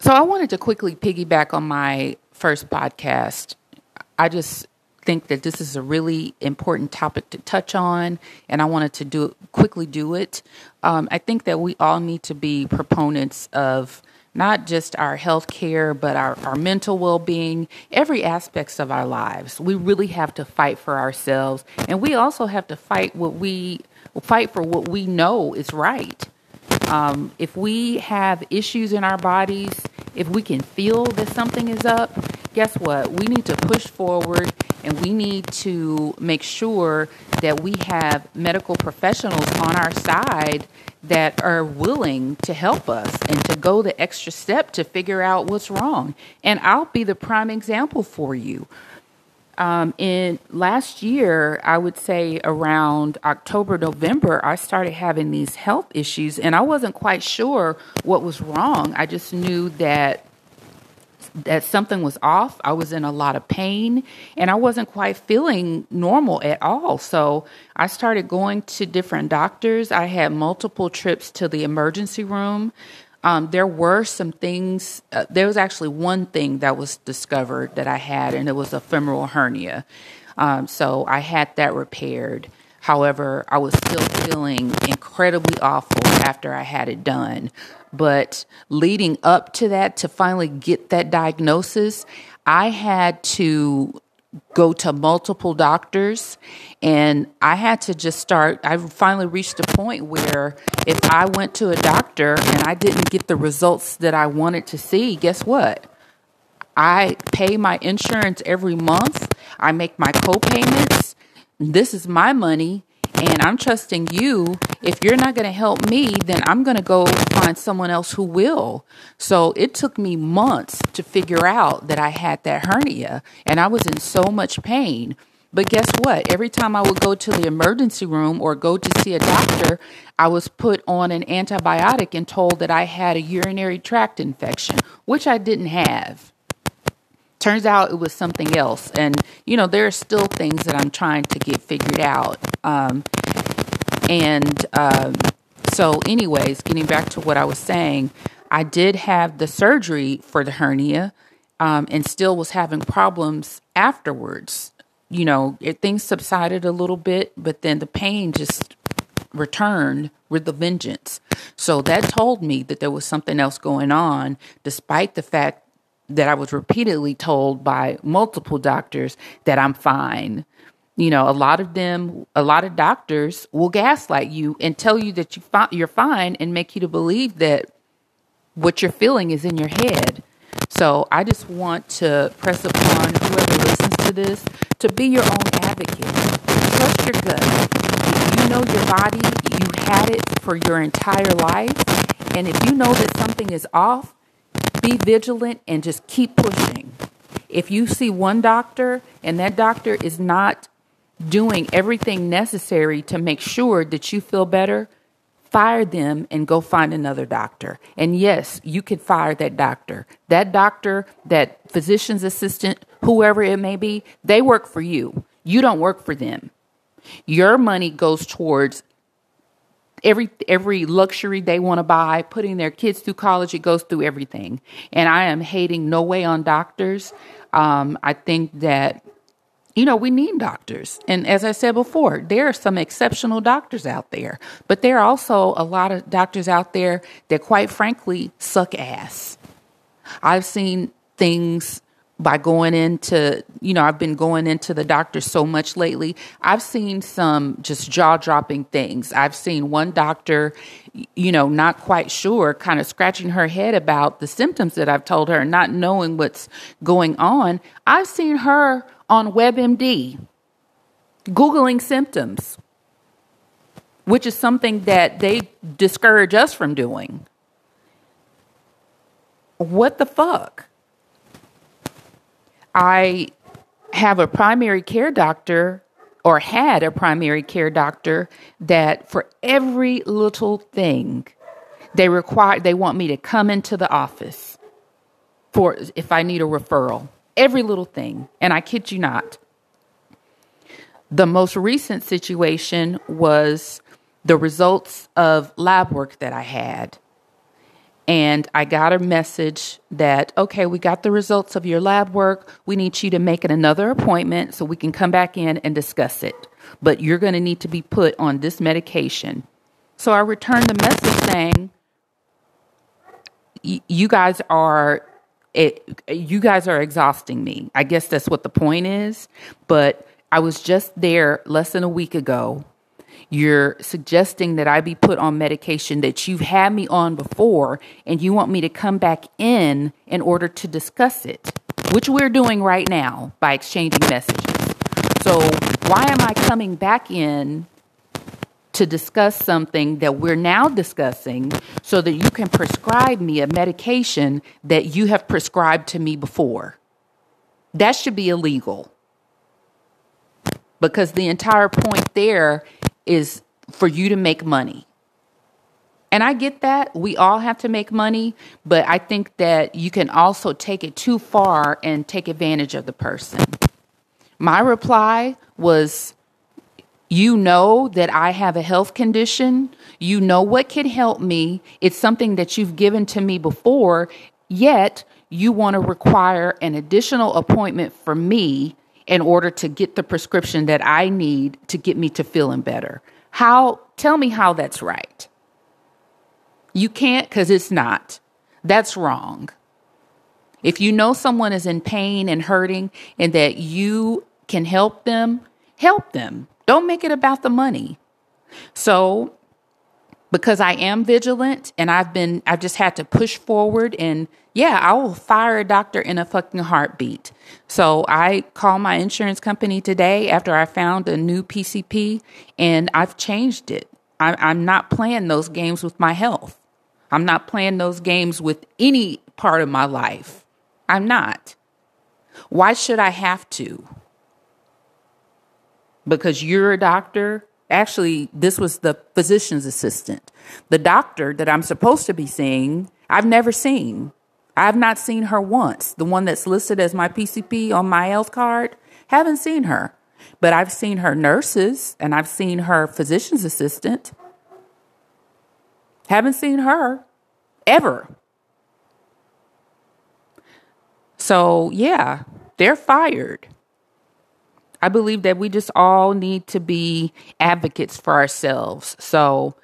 So I wanted to quickly piggyback on my first podcast. I just think that this is a really important topic to touch on, and I wanted to do quickly do it. Um, I think that we all need to be proponents of not just our health care, but our, our mental well being, every aspects of our lives. We really have to fight for ourselves, and we also have to fight what we fight for what we know is right. Um, if we have issues in our bodies, if we can feel that something is up, guess what? We need to push forward and we need to make sure that we have medical professionals on our side that are willing to help us and to go the extra step to figure out what's wrong. And I'll be the prime example for you. Um, in last year, I would say around October, November, I started having these health issues, and I wasn't quite sure what was wrong. I just knew that that something was off. I was in a lot of pain, and I wasn't quite feeling normal at all. So I started going to different doctors. I had multiple trips to the emergency room. Um, there were some things, uh, there was actually one thing that was discovered that I had, and it was a femoral hernia. Um, so I had that repaired. However, I was still feeling incredibly awful after I had it done. But leading up to that, to finally get that diagnosis, I had to go to multiple doctors and I had to just start I finally reached a point where if I went to a doctor and I didn't get the results that I wanted to see, guess what? I pay my insurance every month. I make my co-payments. This is my money and I'm trusting you. If you're not going to help me, then I'm going to go find someone else who will. So it took me months to figure out that I had that hernia and I was in so much pain. But guess what? Every time I would go to the emergency room or go to see a doctor, I was put on an antibiotic and told that I had a urinary tract infection, which I didn't have. Turns out it was something else. And, you know, there are still things that I'm trying to get figured out. Um, and um, so, anyways, getting back to what I was saying, I did have the surgery for the hernia um, and still was having problems afterwards. You know, it, things subsided a little bit, but then the pain just returned with the vengeance. So that told me that there was something else going on, despite the fact that I was repeatedly told by multiple doctors that I'm fine. You know, a lot of them, a lot of doctors will gaslight you and tell you that you fi- you're fine and make you to believe that what you're feeling is in your head. So I just want to press upon whoever listens to this to be your own advocate. Trust your gut. You know your body, you had it for your entire life. And if you know that something is off, be vigilant and just keep pushing. If you see one doctor and that doctor is not doing everything necessary to make sure that you feel better, fire them and go find another doctor. And yes, you can fire that doctor. That doctor, that physician's assistant, whoever it may be, they work for you. You don't work for them. Your money goes towards every every luxury they want to buy, putting their kids through college, it goes through everything. And I am hating no way on doctors. Um, I think that you know we need doctors, and as I said before, there are some exceptional doctors out there, but there are also a lot of doctors out there that, quite frankly, suck ass. I've seen things by going into, you know, I've been going into the doctor so much lately. I've seen some just jaw dropping things. I've seen one doctor, you know, not quite sure, kind of scratching her head about the symptoms that I've told her, not knowing what's going on. I've seen her on WebMD Googling symptoms, which is something that they discourage us from doing. What the fuck? I have a primary care doctor or had a primary care doctor that for every little thing they require they want me to come into the office for if I need a referral. Every little thing. And I kid you not. The most recent situation was the results of lab work that I had. And I got a message that, okay, we got the results of your lab work. We need you to make another appointment so we can come back in and discuss it. But you're going to need to be put on this medication. So I returned the message saying, you guys are it, you guys are exhausting me. I guess that's what the point is. But I was just there less than a week ago you're suggesting that I be put on medication that you've had me on before, and you want me to come back in in order to discuss it, which we're doing right now by exchanging messages. So, why am I coming back in to discuss something that we're now discussing so that you can prescribe me a medication that you have prescribed to me before? That should be illegal. Because the entire point there is for you to make money. And I get that. We all have to make money, but I think that you can also take it too far and take advantage of the person. My reply was You know that I have a health condition. You know what can help me. It's something that you've given to me before, yet you want to require an additional appointment for me in order to get the prescription that I need to get me to feeling better. How tell me how that's right. You can't cuz it's not. That's wrong. If you know someone is in pain and hurting and that you can help them, help them. Don't make it about the money. So, because I am vigilant and I've been, I've just had to push forward and yeah, I will fire a doctor in a fucking heartbeat. So I called my insurance company today after I found a new PCP and I've changed it. I, I'm not playing those games with my health. I'm not playing those games with any part of my life. I'm not. Why should I have to? Because you're a doctor Actually, this was the physician's assistant. The doctor that I'm supposed to be seeing, I've never seen. I've not seen her once. The one that's listed as my PCP on my health card, haven't seen her. But I've seen her nurses and I've seen her physician's assistant. Haven't seen her ever. So, yeah, they're fired. I believe that we just all need to be advocates for ourselves. So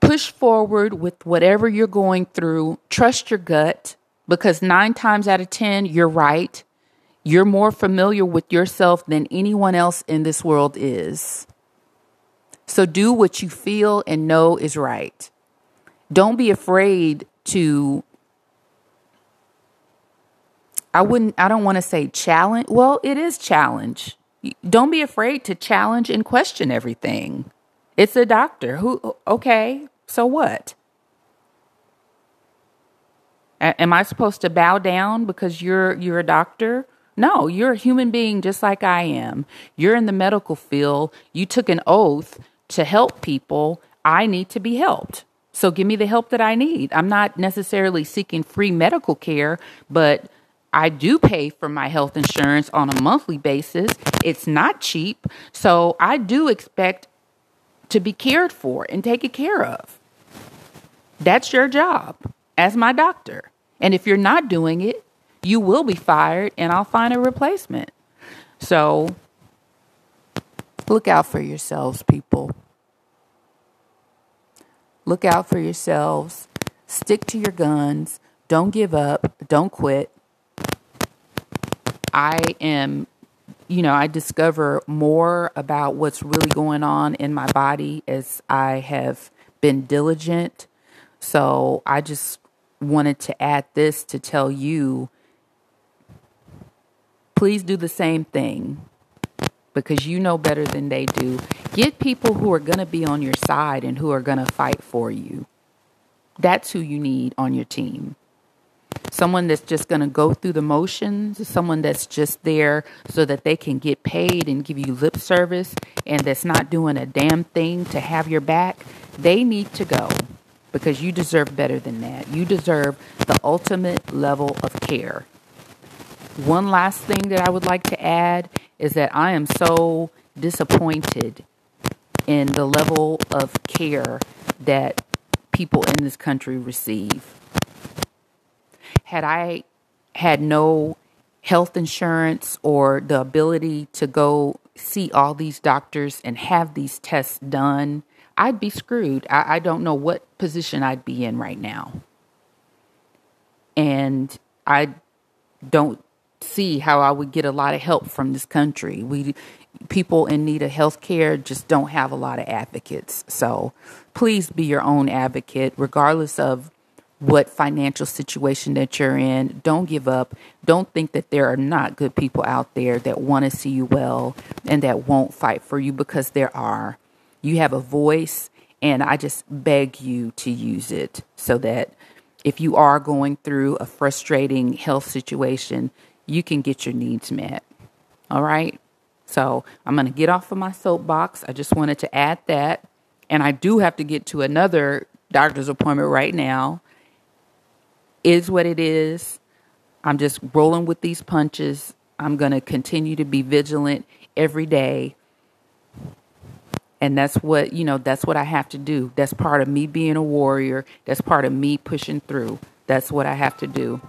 push forward with whatever you're going through. Trust your gut because nine times out of 10, you're right. You're more familiar with yourself than anyone else in this world is. So do what you feel and know is right. Don't be afraid to I wouldn't I don't want to say challenge. Well, it is challenge. Don't be afraid to challenge and question everything. It's a doctor who okay, so what? A- am I supposed to bow down because you're you're a doctor? No, you're a human being just like I am. You're in the medical field. You took an oath to help people. I need to be helped. So give me the help that I need. I'm not necessarily seeking free medical care, but I do pay for my health insurance on a monthly basis. It's not cheap. So I do expect to be cared for and taken care of. That's your job as my doctor. And if you're not doing it, you will be fired and I'll find a replacement. So look out for yourselves, people. Look out for yourselves. Stick to your guns. Don't give up. Don't quit. I am, you know, I discover more about what's really going on in my body as I have been diligent. So I just wanted to add this to tell you please do the same thing because you know better than they do. Get people who are going to be on your side and who are going to fight for you. That's who you need on your team someone that's just going to go through the motions, someone that's just there so that they can get paid and give you lip service and that's not doing a damn thing to have your back, they need to go because you deserve better than that. You deserve the ultimate level of care. One last thing that I would like to add is that I am so disappointed in the level of care that people in this country receive. Had I had no health insurance or the ability to go see all these doctors and have these tests done, I'd be screwed. I, I don't know what position I'd be in right now. And I don't see how I would get a lot of help from this country. We people in need of health care just don't have a lot of advocates. So please be your own advocate, regardless of what financial situation that you're in. Don't give up. Don't think that there are not good people out there that want to see you well and that won't fight for you because there are. You have a voice, and I just beg you to use it so that if you are going through a frustrating health situation, you can get your needs met. All right? So I'm going to get off of my soapbox. I just wanted to add that. And I do have to get to another doctor's appointment right now. Is what it is. I'm just rolling with these punches. I'm going to continue to be vigilant every day. And that's what, you know, that's what I have to do. That's part of me being a warrior. That's part of me pushing through. That's what I have to do.